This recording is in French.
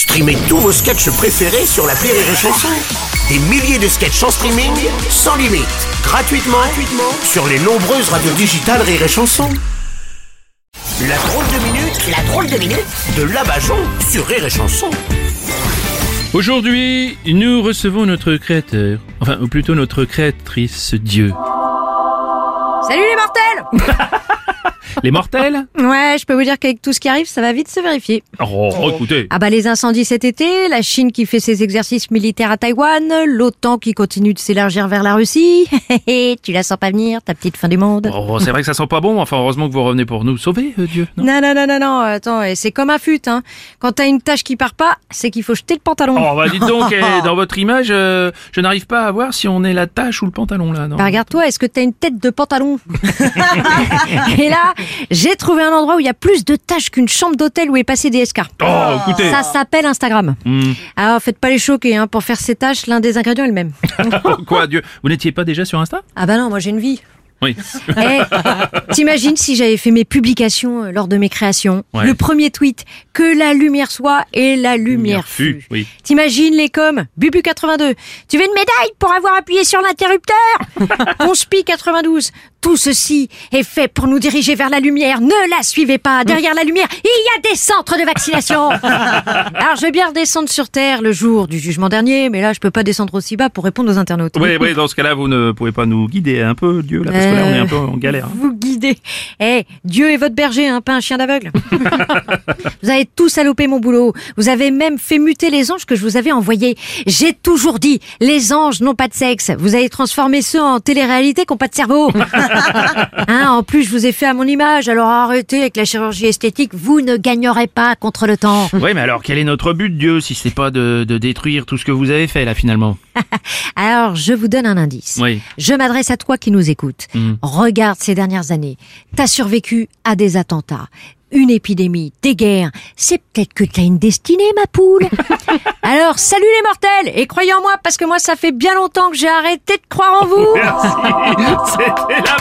Streamez tous vos sketchs préférés sur la Rire et Chanson. Des milliers de sketchs en streaming, sans limite, gratuitement, gratuitement sur les nombreuses radios digitales Rire et Chanson. La drôle de minute, la drôle de minute de Labajon sur Rire et Chanson. Aujourd'hui, nous recevons notre créateur, enfin, ou plutôt notre créatrice Dieu. Salut les mortels Les mortels Ouais, je peux vous dire qu'avec tout ce qui arrive, ça va vite se vérifier. Oh, écoutez, Ah bah les incendies cet été, la Chine qui fait ses exercices militaires à Taïwan, l'OTAN qui continue de s'élargir vers la Russie. tu la sens pas venir, ta petite fin du monde oh, c'est vrai que ça sent pas bon, enfin heureusement que vous revenez pour nous sauver, euh, Dieu. non? Non, non, non, non, non, attends, c'est comme un fut, hein. Quand t'as une tâche qui part pas, c'est qu'il faut jeter le pantalon. Oh, bah dites donc, eh, dans votre image, euh, je n'arrive pas à voir si on est la tache ou le pantalon là, non? Bah regarde-toi, est-ce que t'as une tête de pantalon? Et là, j'ai trouvé un endroit où il y a plus de tâches qu'une chambre d'hôtel où est passé DSK. Oh, écoutez Ça s'appelle Instagram. Hmm. Alors faites pas les choquer, hein. Pour faire ces tâches, l'un des ingrédients est le même. Quoi, Dieu Vous n'étiez pas déjà sur Insta? Ah bah non, moi j'ai une vie. Oui. Eh, T'imagines si j'avais fait mes publications euh, lors de mes créations? Ouais. Le premier tweet, que la lumière soit et la lumière fut. oui. T'imagines les coms? Bubu82, tu veux une médaille pour avoir appuyé sur l'interrupteur? Conspi 92, tout ceci est fait pour nous diriger vers la lumière. Ne la suivez pas. Derrière la lumière, il y a des centres de vaccination. Alors je vais bien redescendre sur Terre le jour du jugement dernier, mais là je peux pas descendre aussi bas pour répondre aux internautes. Oui, oui, dans ce cas-là, vous ne pouvez pas nous guider un peu, Dieu, là, parce que là, on est un peu en galère. hein. Vous guidez. Eh, Dieu est votre berger, hein, pas un chien d'aveugle. vous avez tout salopé mon boulot. Vous avez même fait muter les anges que je vous avais envoyés. J'ai toujours dit, les anges n'ont pas de sexe. Vous avez transformé ceux en télé-réalité qui n'ont pas de cerveau. Hein, en plus, je vous ai fait à mon image. Alors arrêtez avec la chirurgie esthétique. Vous ne gagnerez pas contre le temps. Oui, mais alors, quel est notre but, Dieu, si c'est pas de, de détruire tout ce que vous avez fait, là, finalement? Alors, je vous donne un indice. Oui. Je m'adresse à toi qui nous écoutes. Mhm. Regarde ces dernières années. T'as survécu à des attentats, une épidémie, des guerres. C'est peut-être que t'as une destinée, ma poule. Alors, salut les mortels Et croyez en moi, parce que moi, ça fait bien longtemps que j'ai arrêté de croire en vous. Merci. C'était la